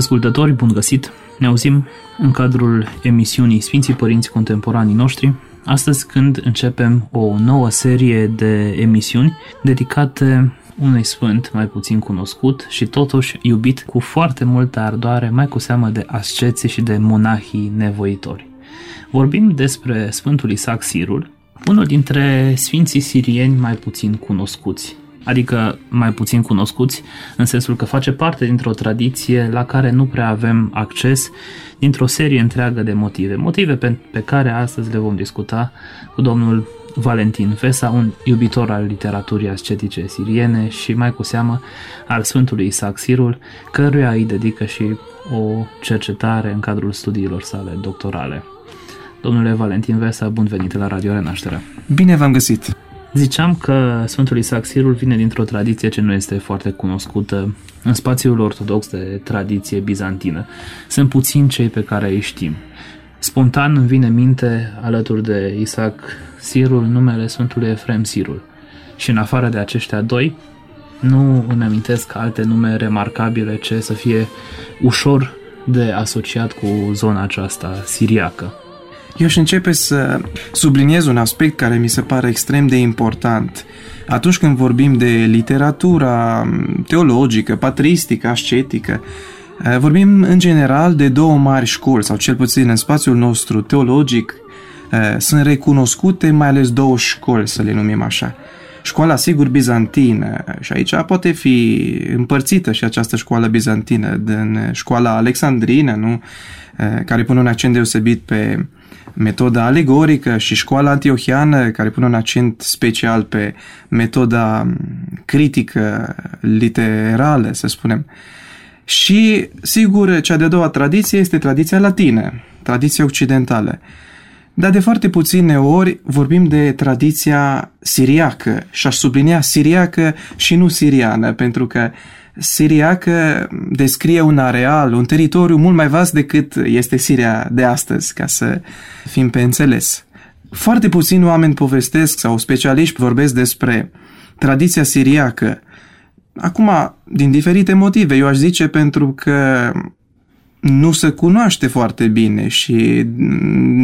Ascultători, bun găsit! Ne auzim în cadrul emisiunii Sfinții Părinți Contemporanii noștri, astăzi când începem o nouă serie de emisiuni dedicate unui sfânt mai puțin cunoscut și totuși iubit cu foarte multă ardoare, mai cu seamă de asceții și de monahii nevoitori. Vorbim despre Sfântul Isaac Sirul, unul dintre sfinții sirieni mai puțin cunoscuți adică mai puțin cunoscuți, în sensul că face parte dintr-o tradiție la care nu prea avem acces dintr-o serie întreagă de motive. Motive pe, pe care astăzi le vom discuta cu domnul Valentin Vesa, un iubitor al literaturii ascetice siriene și mai cu seamă al Sfântului Isaac Sirul, căruia îi dedică și o cercetare în cadrul studiilor sale doctorale. Domnule Valentin Vesa, bun venit la Radio Renașterea! Bine v-am găsit! Ziceam că Sfântul Isaac Sirul vine dintr-o tradiție ce nu este foarte cunoscută în spațiul ortodox de tradiție bizantină. Sunt puțini cei pe care îi știm. Spontan îmi vine minte, alături de Isaac Sirul, numele Sfântului Efrem Sirul. Și în afară de aceștia doi, nu îmi amintesc alte nume remarcabile ce să fie ușor de asociat cu zona aceasta siriacă. Eu aș începe să subliniez un aspect care mi se pare extrem de important. Atunci când vorbim de literatura teologică, patristică, ascetică, eh, vorbim în general de două mari școli, sau cel puțin în spațiul nostru teologic, eh, sunt recunoscute mai ales două școli, să le numim așa. Școala, sigur, bizantină, și aici poate fi împărțită și această școală bizantină din școala alexandrină, nu? Eh, care pune un accent deosebit pe metoda alegorică și școala antiohiană, care pune un accent special pe metoda critică, literală, să spunem. Și, sigur, cea de-a doua tradiție este tradiția latină, tradiția occidentală. Dar de foarte puține ori vorbim de tradiția siriacă și aș sublinia siriacă și nu siriană, pentru că siriacă descrie un areal, un teritoriu mult mai vast decât este Siria de astăzi, ca să fim pe înțeles. Foarte puțini oameni povestesc sau specialiști vorbesc despre tradiția siriacă. Acum, din diferite motive, eu aș zice pentru că nu se cunoaște foarte bine și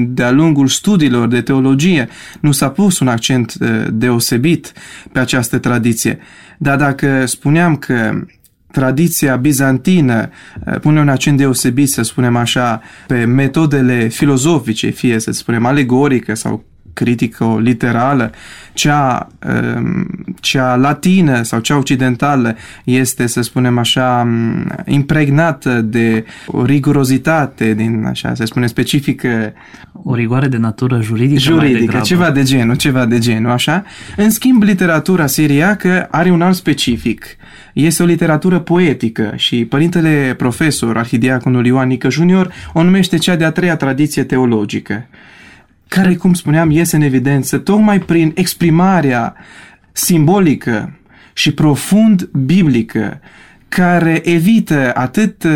de-a lungul studiilor de teologie nu s-a pus un accent uh, deosebit pe această tradiție. Dar dacă spuneam că tradiția bizantină uh, pune un accent deosebit, să spunem așa, pe metodele filozofice, fie să spunem alegorică sau critico-literală, cea, um, cea latină sau cea occidentală este, să spunem așa, um, impregnată de o rigurozitate, din, așa, să spune, specifică. O rigoare de natură juridică Juridică, ceva de genul, ceva de genul, așa. În schimb, literatura siriacă are un alt specific. Este o literatură poetică și părintele profesor, arhidiaconul Ioan Nică Junior, o numește cea de-a treia tradiție teologică care, cum spuneam, iese în evidență tocmai prin exprimarea simbolică și profund biblică care evită atât uh,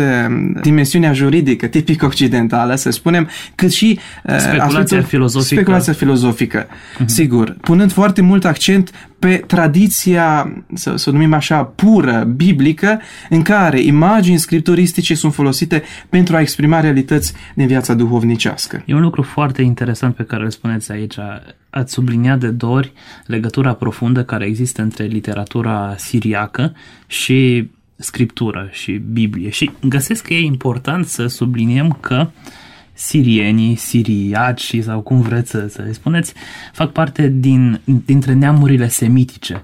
dimensiunea juridică tipic occidentală, să spunem, cât și uh, speculația filozofică. Speculația filozofică, uh-huh. sigur, punând foarte mult accent pe tradiția, să, să o numim așa, pură, biblică, în care imagini scripturistice sunt folosite pentru a exprima realități din viața duhovnicească. E un lucru foarte interesant pe care îl spuneți aici. Ați subliniat de dori legătura profundă care există între literatura siriacă și scriptură și Biblie și găsesc că e important să subliniem că sirienii, siriaci sau cum vreți să, să le spuneți, fac parte din, dintre neamurile semitice.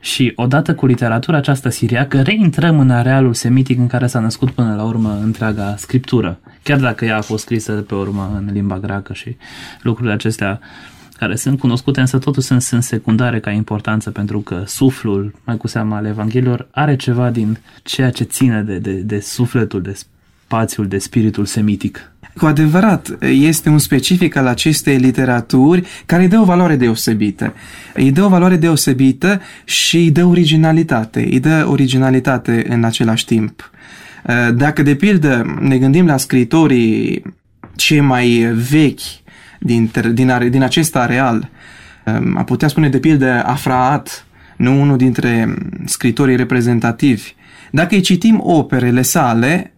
Și odată cu literatura aceasta siriacă, reintrăm în arealul semitic în care s-a născut până la urmă întreaga scriptură. Chiar dacă ea a fost scrisă pe urmă în limba greacă și lucrurile acestea care sunt cunoscute, însă totuși sunt, sunt secundare ca importanță, pentru că suflul, mai cu seama al Evangheliilor, are ceva din ceea ce ține de, de, de sufletul, de spațiul, de spiritul semitic. Cu adevărat, este un specific al acestei literaturi care îi dă o valoare deosebită. Îi dă o valoare deosebită și îi dă originalitate. Îi dă originalitate în același timp. Dacă, de pildă, ne gândim la scritorii cei mai vechi din, din, din acest areal, a putea spune, de pildă, Afraat, nu unul dintre scritorii reprezentativi. Dacă îi citim operele sale,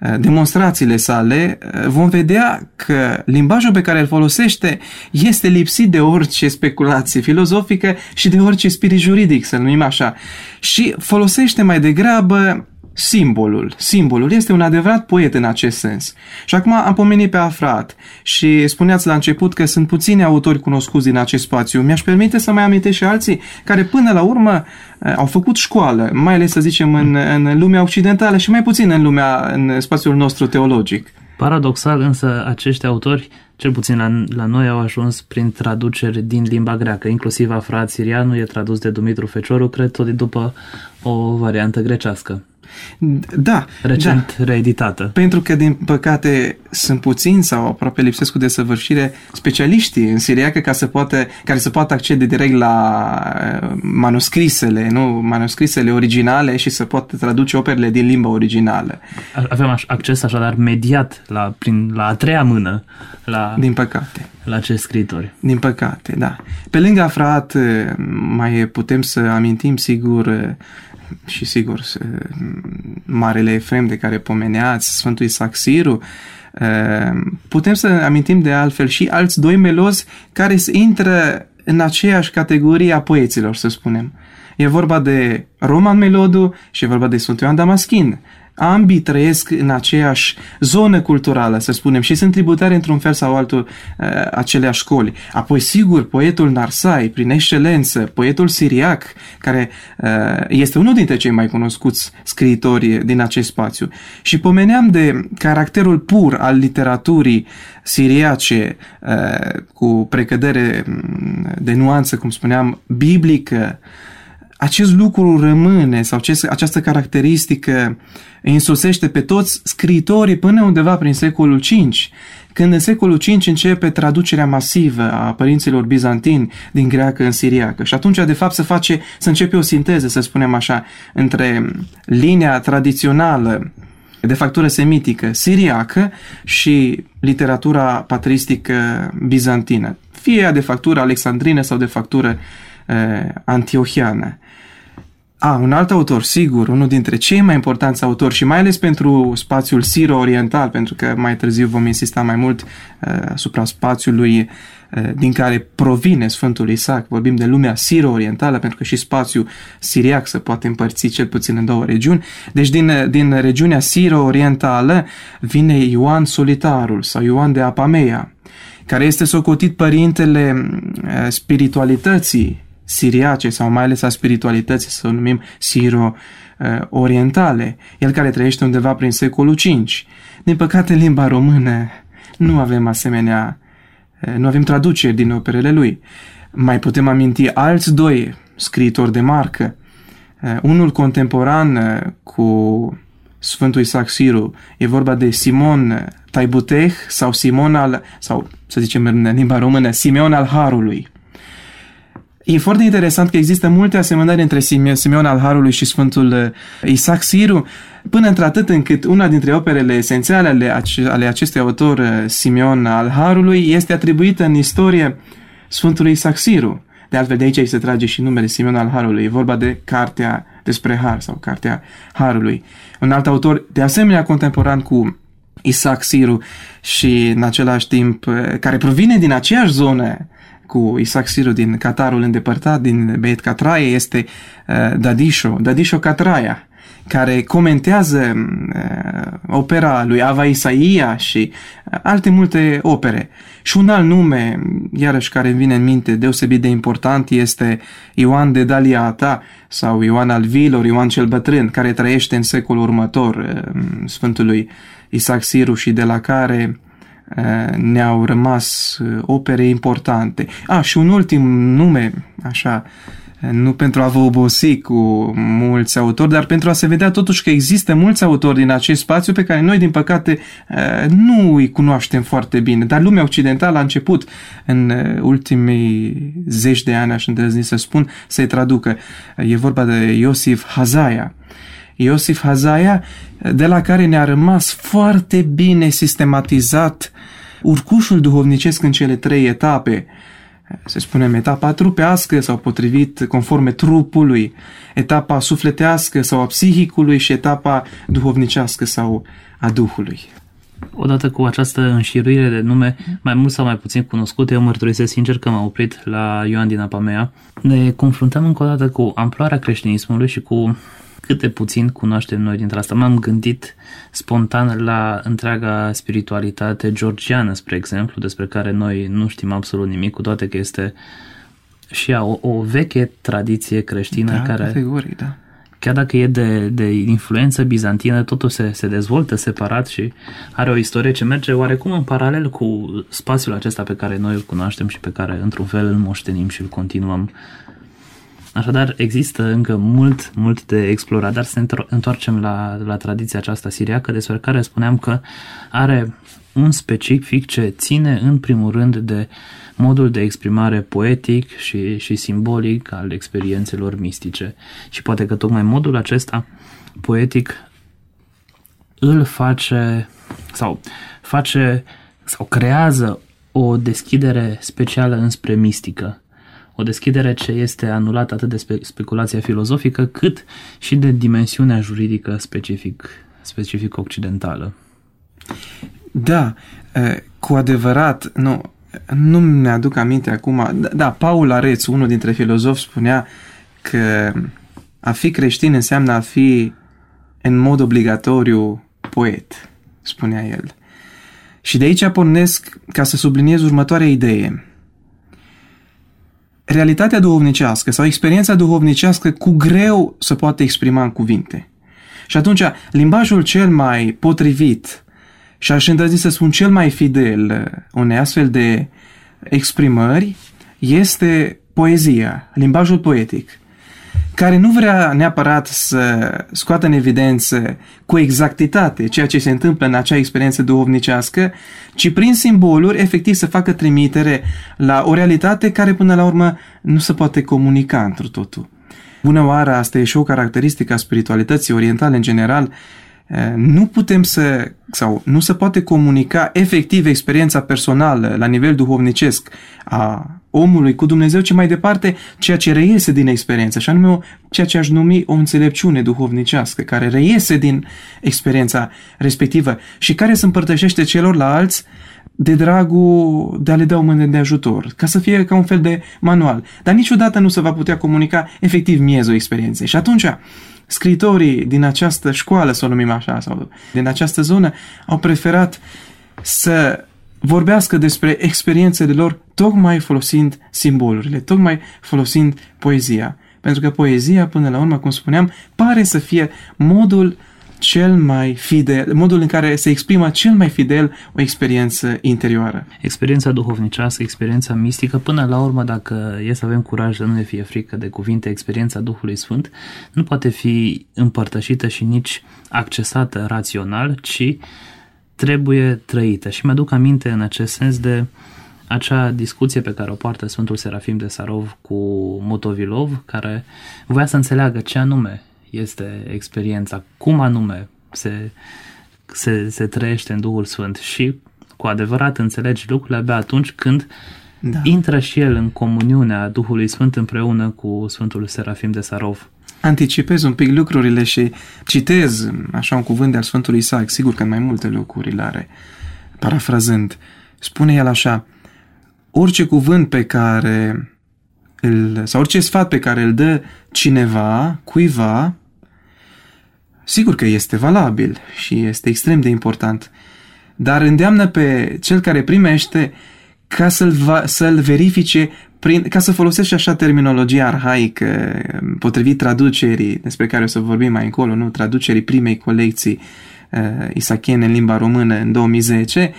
Eh, demonstrațiile sale, eh, vom vedea că limbajul pe care îl folosește este lipsit de orice speculație filozofică și de orice spirit juridic, să numim așa, și folosește mai degrabă simbolul. Simbolul este un adevărat poet în acest sens. Și acum am pomenit pe Afrat și spuneați la început că sunt puțini autori cunoscuți din acest spațiu. Mi-aș permite să mai amintesc și alții care până la urmă eh, au făcut școală, mai ales să zicem în, în lumea occidentală și mai puțin în lumea, în spațiul nostru teologic. Paradoxal însă acești autori cel puțin la, la noi au ajuns prin traduceri din limba greacă, inclusiv Afrat Sirianu e tradus de Dumitru Fecioru, cred tot după o variantă grecească. Da. Recent da. reeditată. Pentru că, din păcate, sunt puțini sau aproape lipsesc cu desăvârșire specialiștii în siriacă ca să poate, care să poată accede direct la uh, manuscrisele, nu? manuscrisele originale și să poată traduce operele din limba originală. Avem acces așadar mediat la, prin, la a treia mână la, din păcate. la acești scritori. Din păcate, da. Pe lângă Afrat uh, mai putem să amintim sigur uh, și sigur Marele Efrem de care pomeneați, Sfântul Isaac Siru, putem să amintim de altfel și alți doi melozi care intră în aceeași categorie a poeților, să spunem. E vorba de Roman Melodu și e vorba de Sfântul Ioan Damaschin ambii trăiesc în aceeași zonă culturală, să spunem, și sunt tributari într-un fel sau altul uh, aceleași școli. Apoi, sigur, poetul Narsai, prin excelență, poetul siriac, care uh, este unul dintre cei mai cunoscuți scriitori din acest spațiu. Și pomeneam de caracterul pur al literaturii siriace, uh, cu precădere mm, de nuanță, cum spuneam, biblică, acest lucru rămâne sau acest, această caracteristică însosește pe toți scriitorii până undeva prin secolul V, când în secolul V începe traducerea masivă a părinților bizantini din greacă în siriacă. Și atunci, de fapt, se face, să începe o sinteză, să spunem așa, între linia tradițională de factură semitică siriacă și literatura patristică bizantină, fie de factură alexandrină sau de factură eh, antiohiană. A, un alt autor, sigur, unul dintre cei mai importanți autori și mai ales pentru spațiul siro-oriental, pentru că mai târziu vom insista mai mult uh, asupra spațiului uh, din care provine Sfântul Isaac. Vorbim de lumea siro-orientală, pentru că și spațiul siriac se poate împărți cel puțin în două regiuni. Deci din, din regiunea siro-orientală vine Ioan Solitarul sau Ioan de Apameia, care este socotit părintele uh, spiritualității siriace sau mai ales a spiritualității, să o numim siro-orientale, el care trăiește undeva prin secolul V. Din păcate, în limba română nu avem asemenea, nu avem traduceri din operele lui. Mai putem aminti alți doi scriitori de marcă, unul contemporan cu Sfântul Isaac Siru, e vorba de Simon Taibuteh sau Simon al, sau să zicem în limba română, Simeon al Harului. E foarte interesant că există multe asemănări între Simeon al Harului și Sfântul uh, Isaac Siru, până într-atât încât una dintre operele esențiale ale, ale acestui autor, uh, Simeon al Harului, este atribuită în istorie Sfântului Isaac Siru. De altfel, de aici îi se trage și numele Simeon al Harului. E vorba de Cartea despre Har sau Cartea Harului. Un alt autor, de asemenea contemporan cu Isaac Siru și în același timp uh, care provine din aceeași zonă cu Isaac Siru din Qatarul îndepărtat, din Beit Catraie, este uh, Dadisho, Dadisho Catraia, care comentează uh, opera lui Ava Isaia și uh, alte multe opere. Și un alt nume, iarăși care îmi vine în minte, deosebit de important, este Ioan de Daliata sau Ioan al Vilor, Ioan cel Bătrân, care trăiește în secolul următor uh, Sfântului Isaac Siru și de la care ne-au rămas opere importante. A, și un ultim nume, așa, nu pentru a vă obosi cu mulți autori, dar pentru a se vedea totuși că există mulți autori din acest spațiu pe care noi, din păcate, nu îi cunoaștem foarte bine. Dar lumea occidentală a început în ultimii zeci de ani, aș îndrăzni să spun, să-i traducă. E vorba de Iosif Hazaia. Iosif Hazaia, de la care ne-a rămas foarte bine sistematizat urcușul duhovnicesc în cele trei etape – să spunem, etapa trupească sau potrivit conforme trupului, etapa sufletească sau a psihicului și etapa duhovnicească sau a Duhului. Odată cu această înșiruire de nume, mai mult sau mai puțin cunoscute, eu mărturisesc sincer că m-am oprit la Ioan din Apamea. Ne confruntăm încă o dată cu amploarea creștinismului și cu cât de puțin cunoaștem noi dintre asta. M-am gândit spontan la întreaga spiritualitate georgiană, spre exemplu, despre care noi nu știm absolut nimic, cu toate că este și ea o, o veche tradiție creștină da, care... Categorii, da. Chiar dacă e de, de influență bizantină, totul se, se dezvoltă separat și are o istorie ce merge oarecum în paralel cu spațiul acesta pe care noi îl cunoaștem și pe care într-un fel îl moștenim și îl continuăm Așadar, există încă mult, mult de explorat, dar să întoarcem la, la tradiția aceasta siriacă, despre care spuneam că are un specific ce ține în primul rând de modul de exprimare poetic și, și simbolic al experiențelor mistice. Și poate că tocmai modul acesta poetic îl face sau face sau creează o deschidere specială înspre mistică o deschidere ce este anulată atât de spe- speculația filozofică, cât și de dimensiunea juridică specific, specific occidentală. Da, cu adevărat, nu, nu mi-aduc aminte acum, da, da, Paul Areț, unul dintre filozofi, spunea că a fi creștin înseamnă a fi în mod obligatoriu poet, spunea el. Și de aici pornesc ca să subliniez următoarea idee realitatea duhovnicească sau experiența duhovnicească cu greu se poate exprima în cuvinte. Și atunci, limbajul cel mai potrivit și aș îndrăzni să spun cel mai fidel unei astfel de exprimări este poezia, limbajul poetic care nu vrea neapărat să scoată în evidență cu exactitate ceea ce se întâmplă în acea experiență duhovnicească, ci prin simboluri efectiv să facă trimitere la o realitate care până la urmă nu se poate comunica într totul. Bună oară, asta e și o caracteristică a spiritualității orientale în general, nu putem să, sau nu se poate comunica efectiv experiența personală la nivel duhovnicesc a omului cu Dumnezeu, ci mai departe ceea ce reiese din experiență, și anume ceea ce aș numi o înțelepciune duhovnicească, care reiese din experiența respectivă și care se împărtășește celorlalți de dragul de a le da o mână de ajutor, ca să fie ca un fel de manual. Dar niciodată nu se va putea comunica efectiv miezul experienței. Și atunci, scritorii din această școală, să o numim așa, sau din această zonă, au preferat să vorbească despre experiențele lor tocmai folosind simbolurile, tocmai folosind poezia. Pentru că poezia, până la urmă, cum spuneam, pare să fie modul cel mai fidel, modul în care se exprimă cel mai fidel o experiență interioară. Experiența duhovnicească, experiența mistică, până la urmă, dacă e să avem curaj să nu ne fie frică de cuvinte, experiența Duhului Sfânt nu poate fi împărtășită și nici accesată rațional, ci trebuie trăită. Și mi-aduc aminte în acest sens de acea discuție pe care o poartă Sfântul Serafim de Sarov cu Motovilov, care voia să înțeleagă ce anume este experiența, cum anume se, se, se trăiește în Duhul Sfânt și cu adevărat înțelegi lucrurile abia atunci când da. intră și el în comuniunea Duhului Sfânt împreună cu Sfântul Serafim de Sarov. Anticipez un pic lucrurile și citez așa un cuvânt de al Sfântului Isaac, sigur că în mai multe locuri îl are, parafrazând. Spune el așa, orice cuvânt pe care îl, sau orice sfat pe care îl dă cineva, cuiva, sigur că este valabil și este extrem de important, dar îndeamnă pe cel care primește ca să-l, va, să-l verifice prin, ca să folosesc așa terminologia arhaică, potrivit traducerii despre care o să vorbim mai încolo, nu? traducerii primei colecții uh, isachiene în limba română în 2010,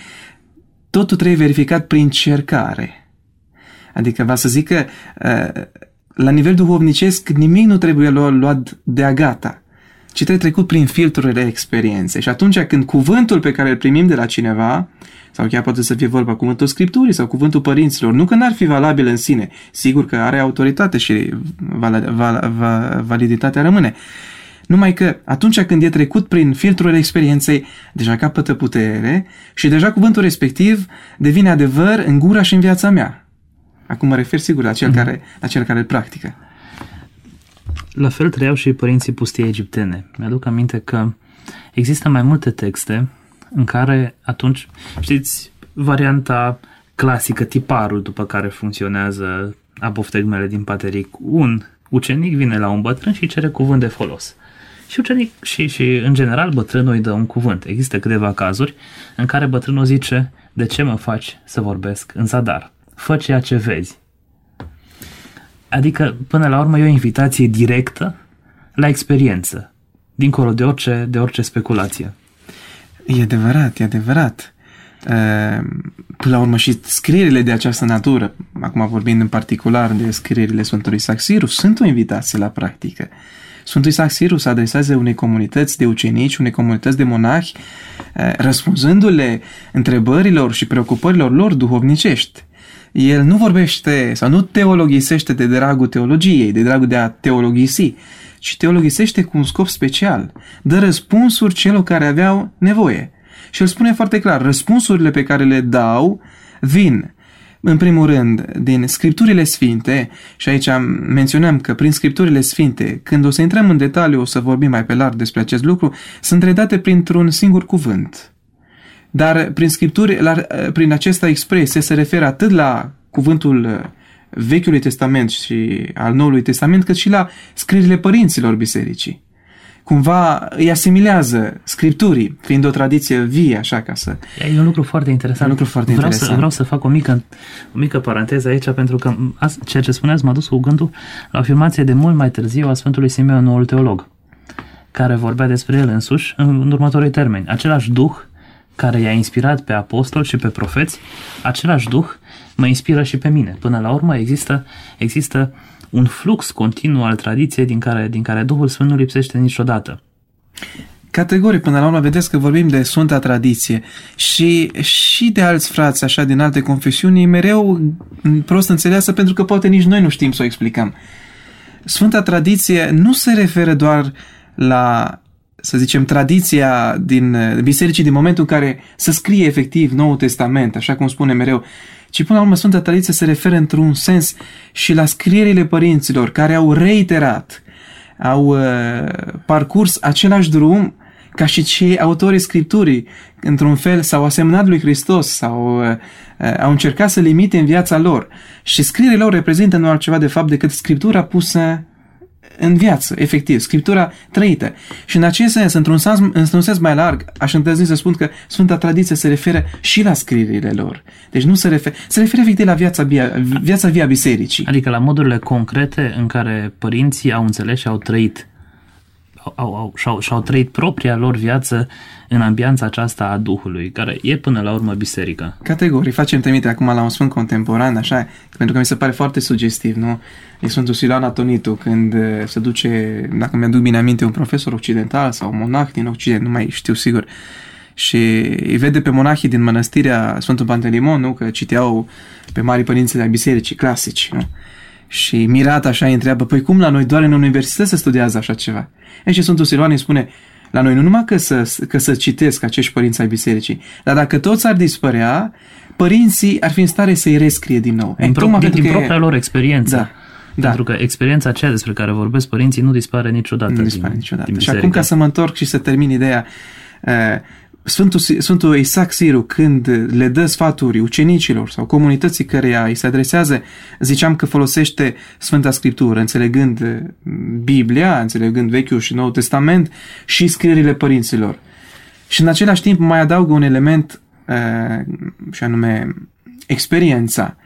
totul trebuie verificat prin cercare. Adică va să zic că uh, la nivel duhovnicesc nimic nu trebuie luat de-a gata, ci trebuie trecut prin filtrul de experiențe. Și atunci când cuvântul pe care îl primim de la cineva, sau chiar poate să fie vorba cuvântul Scripturii sau cuvântul părinților, nu că n-ar fi valabil în sine, sigur că are autoritate și val- val- val- validitatea rămâne, numai că atunci când e trecut prin filtrul experienței, deja capătă putere și deja cuvântul respectiv devine adevăr în gura și în viața mea. Acum mă refer sigur la cel, mm. care, la cel care îl practică. La fel trăiau și părinții pustiei egiptene. Mi-aduc aminte că există mai multe texte în care atunci, știți, varianta clasică, tiparul după care funcționează apoftegmele din pateric. Un ucenic vine la un bătrân și cere cuvânt de folos. Și ucenic și, și în general bătrânul îi dă un cuvânt. Există câteva cazuri în care bătrânul zice de ce mă faci să vorbesc în zadar? Fă ceea ce vezi. Adică, până la urmă, e o invitație directă la experiență, dincolo de orice, de orice speculație. E adevărat, e adevărat. Până la urmă și scrierile de această natură, acum vorbind în particular de scrierile Sfântului Saxiru, sunt o invitație la practică. Sfântul Isaac Siru se adresează unei comunități de ucenici, unei comunități de monahi, răspunzându-le întrebărilor și preocupărilor lor duhovnicești. El nu vorbește sau nu teologisește de dragul teologiei, de dragul de a teologisi, ci teologisește cu un scop special. Dă răspunsuri celor care aveau nevoie. Și el spune foarte clar, răspunsurile pe care le dau vin în primul rând, din Scripturile Sfinte, și aici menționăm că prin Scripturile Sfinte, când o să intrăm în detaliu, o să vorbim mai pe larg despre acest lucru, sunt redate printr-un singur cuvânt. Dar prin Scripturi, la, prin această expresie se referă atât la cuvântul Vechiului Testament și al Noului Testament, cât și la scrierile părinților bisericii cumva îi asimilează scripturii, fiind o tradiție vie, așa ca să... E un lucru foarte interesant. E un lucru foarte vreau interesant. Să, vreau să fac o mică, o mică paranteză aici, pentru că ceea ce spuneați m-a dus cu gândul la o afirmație de mult mai târziu a Sfântului Simeon, noul teolog, care vorbea despre el însuși în următorii termeni. Același Duh care i-a inspirat pe apostoli și pe profeți, același Duh mă inspiră și pe mine. Până la urmă există, există un flux continuu al tradiției din care, din care Duhul Sfânt nu lipsește niciodată. Categorii, până la urmă, vedeți că vorbim de Sfânta Tradiție și, și de alți frați, așa, din alte confesiuni, mereu prost înțeleasă pentru că poate nici noi nu știm să o explicăm. Sfânta Tradiție nu se referă doar la, să zicem, tradiția din bisericii din momentul în care se scrie efectiv Noul Testament, așa cum spune mereu, ci până la urmă Sfânta Tradiție se referă într-un sens și la scrierile părinților care au reiterat, au uh, parcurs același drum ca și cei autorii Scripturii, într-un fel s-au asemnat lui Hristos sau uh, uh, au încercat să limite în viața lor. Și scrierile lor reprezintă nu altceva de fapt decât Scriptura pusă în viață, efectiv, Scriptura trăită. Și în acest sens, într-un sens, într-un sens mai larg, aș îndrăzni să spun că Sfânta Tradiție se referă și la scrierile lor. Deci nu se referă, se referă efectiv la viața via, viața via bisericii. Adică la modurile concrete în care părinții au înțeles și au trăit au, au, și-au, și-au trăit propria lor viață în ambianța aceasta a Duhului, care e până la urmă biserica. Categorii. Facem trimite acum la un sfânt contemporan, așa, pentru că mi se pare foarte sugestiv, nu? E Sfântul Siloan Atonitu, când uh, se duce, dacă mi-aduc bine aminte, un profesor occidental sau un monah din Occident, nu mai știu sigur, și îi vede pe monahii din mănăstirea Sfântul Pantelimon, nu? Că citeau pe mari părinții de biserici clasici, nu? Și mirat așa îi întreabă, păi cum la noi doar în universitate se studiază așa ceva? E și Sfântul Siloan îi spune, la noi nu numai că să, că să citesc acești părinți ai bisericii, dar dacă toți ar dispărea, părinții ar fi în stare să-i rescrie din nou. Din, pro- din, din propria lor experiență. Da. Da. Pentru că experiența aceea despre care vorbesc părinții nu dispare niciodată. Nu dispare din, niciodată. Din și acum ca să mă întorc și să termin ideea, uh, Sfântul, Sfântul Isaac Siru, când le dă sfaturi ucenicilor sau comunității căreia îi se adresează, ziceam că folosește Sfânta Scriptură, înțelegând Biblia, înțelegând Vechiul și Noul Testament și scrierile părinților. Și în același timp mai adaugă un element uh, și anume experiența.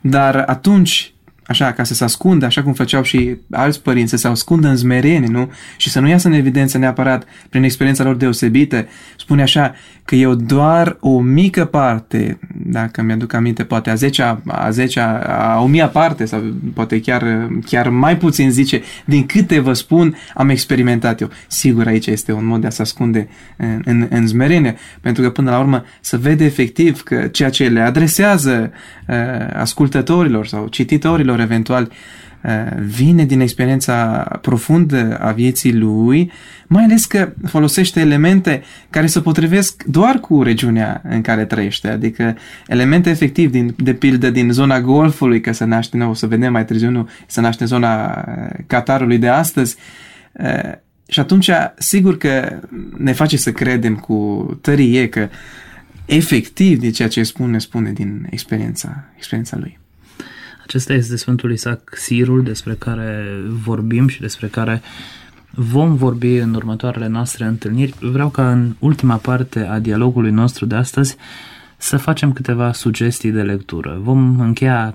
Dar atunci așa, ca să se ascundă, așa cum făceau și alți părinți, să se ascundă în zmerenie, nu? Și să nu iasă în evidență neapărat prin experiența lor deosebită. Spune așa că eu doar o mică parte dacă mi-aduc aminte, poate a 10 a 10 a 1000 parte sau poate chiar, chiar mai puțin zice, din câte vă spun, am experimentat eu. Sigur, aici este un mod de a se ascunde în, în, în zmerenie, pentru că până la urmă să vede efectiv că ceea ce le adresează uh, ascultătorilor sau cititorilor eventual uh, vine din experiența profundă a vieții lui, mai ales că folosește elemente care se potrivesc doar cu regiunea în care trăiește, adică elemente efectiv, din, de pildă din zona Golfului, că se naște, nu, o să vedem mai târziu, nu, se naște în zona Qatarului de astăzi, și atunci, sigur că ne face să credem cu tărie că efectiv de ceea ce spune, spune din experiența, experiența lui. Acesta este Sfântul Isaac Sirul despre care vorbim și despre care vom vorbi în următoarele noastre întâlniri. Vreau ca în ultima parte a dialogului nostru de astăzi să facem câteva sugestii de lectură. Vom încheia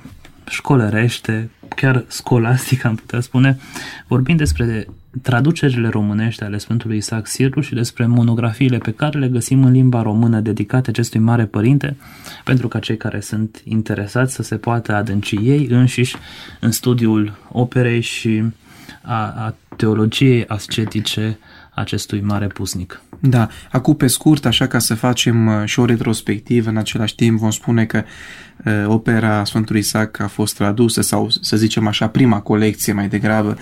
școlărește, chiar scolastic am putea spune, vorbind despre traducerile românești ale Sfântului Isaac Sirlu și despre monografiile pe care le găsim în limba română dedicate acestui mare părinte, pentru ca cei care sunt interesați să se poată adânci ei înșiși în studiul operei și a, a teologiei ascetice acestui mare pusnic. Da, acum pe scurt, așa ca să facem uh, și o retrospectivă, în același timp vom spune că uh, opera Sfântului Isaac a fost tradusă sau să zicem așa prima colecție mai degrabă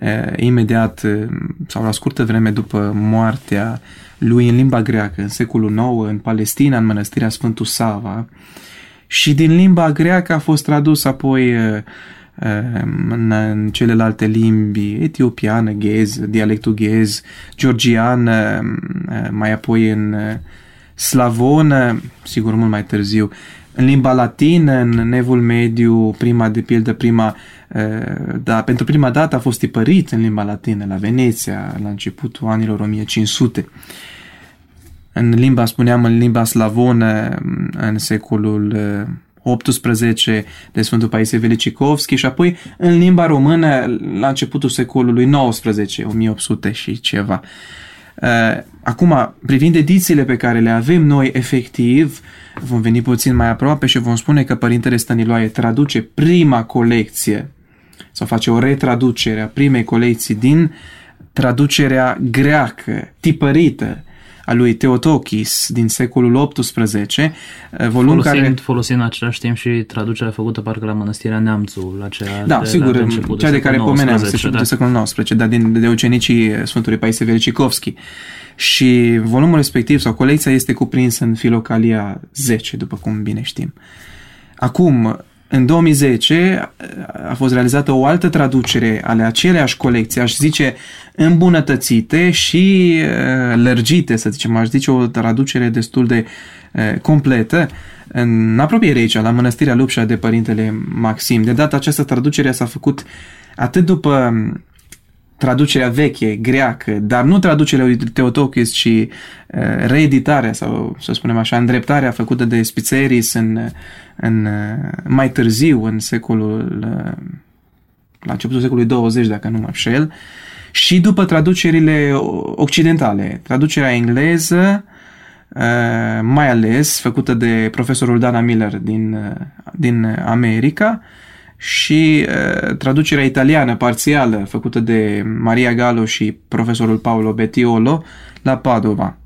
uh, imediat uh, sau la scurtă vreme după moartea lui în limba greacă în secolul IX în Palestina, în mănăstirea Sfântul Sava și din limba greacă a fost tradus apoi uh, în, în celelalte limbi, etiopiană, ghez, dialectul ghez, georgian, mai apoi în slavonă, sigur mult mai târziu, în limba latină, în Nevul Mediu, prima de pildă, prima, da, pentru prima dată a fost tipărit în limba latină la Veneția, la începutul anilor 1500. În limba, spuneam, în limba slavonă, în secolul 18 de Sfântul Paisie Velicikovski și apoi în limba română la începutul secolului 19, 1800 și ceva. Uh, acum, privind edițiile pe care le avem noi efectiv, vom veni puțin mai aproape și vom spune că Părintele Stăniloae traduce prima colecție sau face o retraducere a primei colecții din traducerea greacă, tipărită, a lui Teotokis din secolul XVIII, eh, volum folosind, care... Folosind în același timp și traducerea făcută parcă la Mănăstirea Neamțu, la cea da, de, sigur, de început, cea de, de care pomeneam, da. de secolul XIX, dar din, de ucenicii Sfântului Paisie Velicikovski. Și volumul respectiv sau colecția este cuprinsă în Filocalia 10, după cum bine știm. Acum, în 2010 a fost realizată o altă traducere ale aceleași colecții, aș zice îmbunătățite și uh, lărgite, să zicem, aș zice o traducere destul de uh, completă în apropiere aici, la Mănăstirea Lupșa de Părintele Maxim. De data această traducere s-a făcut atât după traducerea veche, greacă, dar nu traducerea lui Teotokis, ci uh, reeditarea sau, să spunem așa, îndreptarea făcută de Spiceris în, în, uh, mai târziu, în secolul, uh, la începutul secolului 20, dacă nu mă șel, și după traducerile occidentale. Traducerea engleză, mai ales făcută de profesorul Dana Miller din, din America, și uh, traducerea italiană parțială făcută de Maria Gallo și profesorul Paolo Bettiolo la Padova.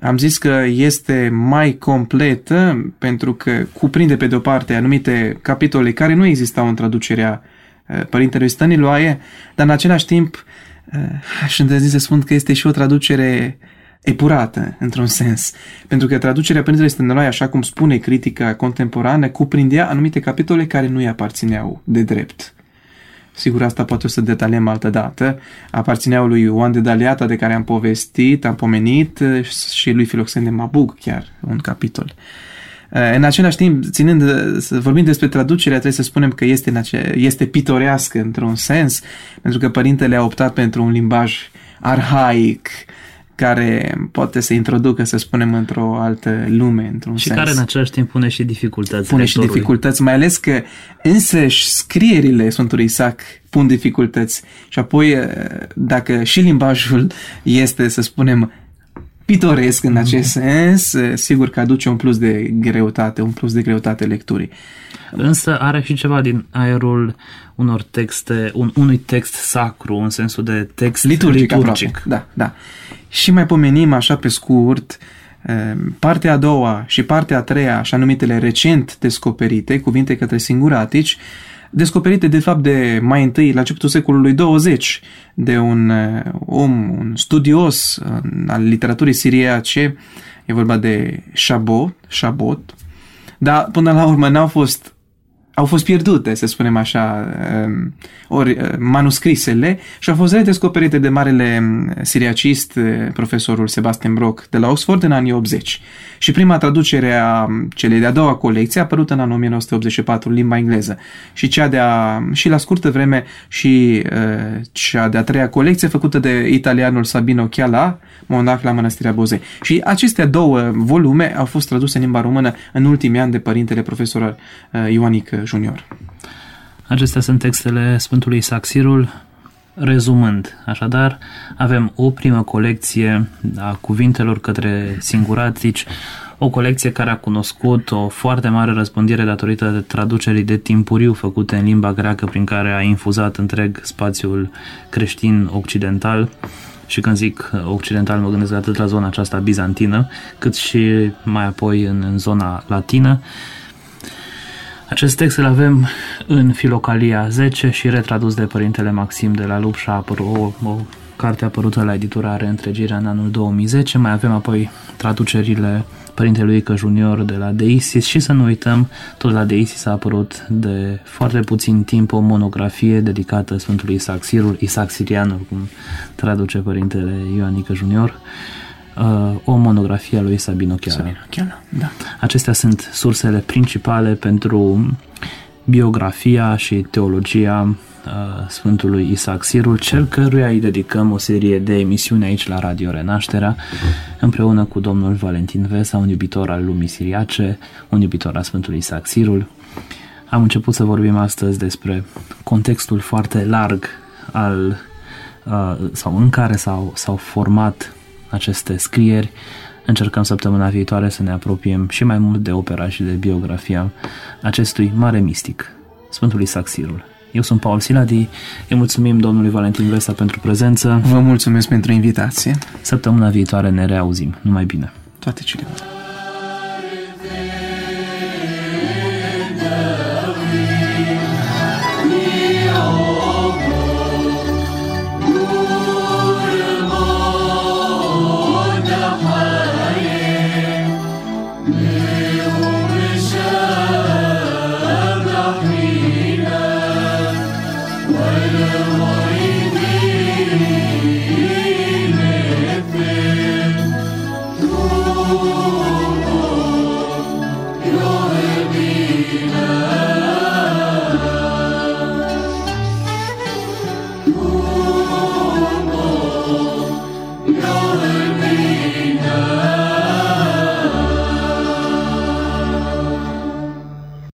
Am zis că este mai completă pentru că cuprinde pe de o parte anumite capitole care nu existau în traducerea uh, Părintelui Stăniloae, dar în același timp uh, aș îndrăzni să spun că este și o traducere uh, epurată, într-un sens. Pentru că traducerea Părintelui Stănăloi, așa cum spune critica contemporană, cuprindea anumite capitole care nu-i aparțineau de drept. Sigur, asta poate o să detaliem altă dată. Aparțineau lui Ioan de Daliata, de care am povestit, am pomenit, și lui Filoxen de Mabug, chiar un capitol. În același timp, ținând, să vorbim despre traducerea, trebuie să spunem că este, în ace- este pitorească într-un sens, pentru că părintele a optat pentru un limbaj arhaic, care poate să introducă, să spunem, într-o altă lume, într-un și sens. care în același timp pune și dificultăți. Pune și dificultăți, mai ales că însăși scrierile Sfântului Isaac pun dificultăți și apoi dacă și limbajul este, să spunem, pitoresc în acest sens, sigur că aduce un plus de greutate, un plus de greutate lecturii. Însă are și ceva din aerul unor texte, un, unui text sacru, în sensul de text liturgic. liturgic. Da, da. Și mai pomenim așa pe scurt Ehm, partea a doua și partea a treia, așa numitele recent descoperite, cuvinte către singuratici, descoperite de fapt de mai întâi la începutul secolului 20 de un eh, om, un studios al literaturii siriace, e vorba de Chabot, Chabot, dar până la urmă n-au fost au fost pierdute, să spunem așa, um, ori uh, manuscrisele și au fost redescoperite de marele um, siriacist, uh, profesorul Sebastian Brock de la Oxford în anii 80. Și prima traducere a um, celei de-a doua colecție a apărut în anul 1984 în limba engleză. Și cea de-a, și la scurtă vreme și uh, cea de-a treia colecție făcută de italianul Sabino Chiala, monac la Mănăstirea Bozei. Și acestea două volume au fost traduse în limba română în ultimii ani de părintele profesor Ioanic Junior. Acestea sunt textele Sfântului Saxirul. Rezumând, așadar, avem o primă colecție a cuvintelor către singuratici, o colecție care a cunoscut o foarte mare răspândire datorită de traducerii de timpuriu făcute în limba greacă prin care a infuzat întreg spațiul creștin occidental și când zic occidental mă gândesc atât la zona aceasta bizantină cât și mai apoi în, în zona latină acest text îl avem în Filocalia 10 și retradus de Părintele Maxim de la Lupșa, o, o carte apărută la editura Reîntregirea în anul 2010. Mai avem apoi traducerile Părintelui Că Junior de la Deisis. Și să nu uităm, tot la Deisis a apărut de foarte puțin timp o monografie dedicată Sfântului Isaac Sirul, Isaac Sirianul, cum traduce Părintele Ioanică Junior uh, o monografie a lui Sabino Chiara. Sabino Chiara, da. Acestea sunt sursele principale pentru biografia și teologia uh, Sfântului Isaac Sirul, cel căruia îi dedicăm o serie de emisiuni aici la Radio Renașterea, împreună cu domnul Valentin Vesa, un iubitor al lumii siriace, un iubitor al Sfântului Isaac Sirul. Am început să vorbim astăzi despre contextul foarte larg al uh, sau în care s-au, s-au format aceste scrieri. Încercăm săptămâna viitoare să ne apropiem și mai mult de opera și de biografia acestui mare mistic, Sfântul Isaac Sirul. Eu sunt Paul Siladi, îi mulțumim domnului Valentin Vesa pentru prezență. Vă mulțumesc pentru invitație. Săptămâna viitoare ne reauzim. Numai bine! Toate cele bune!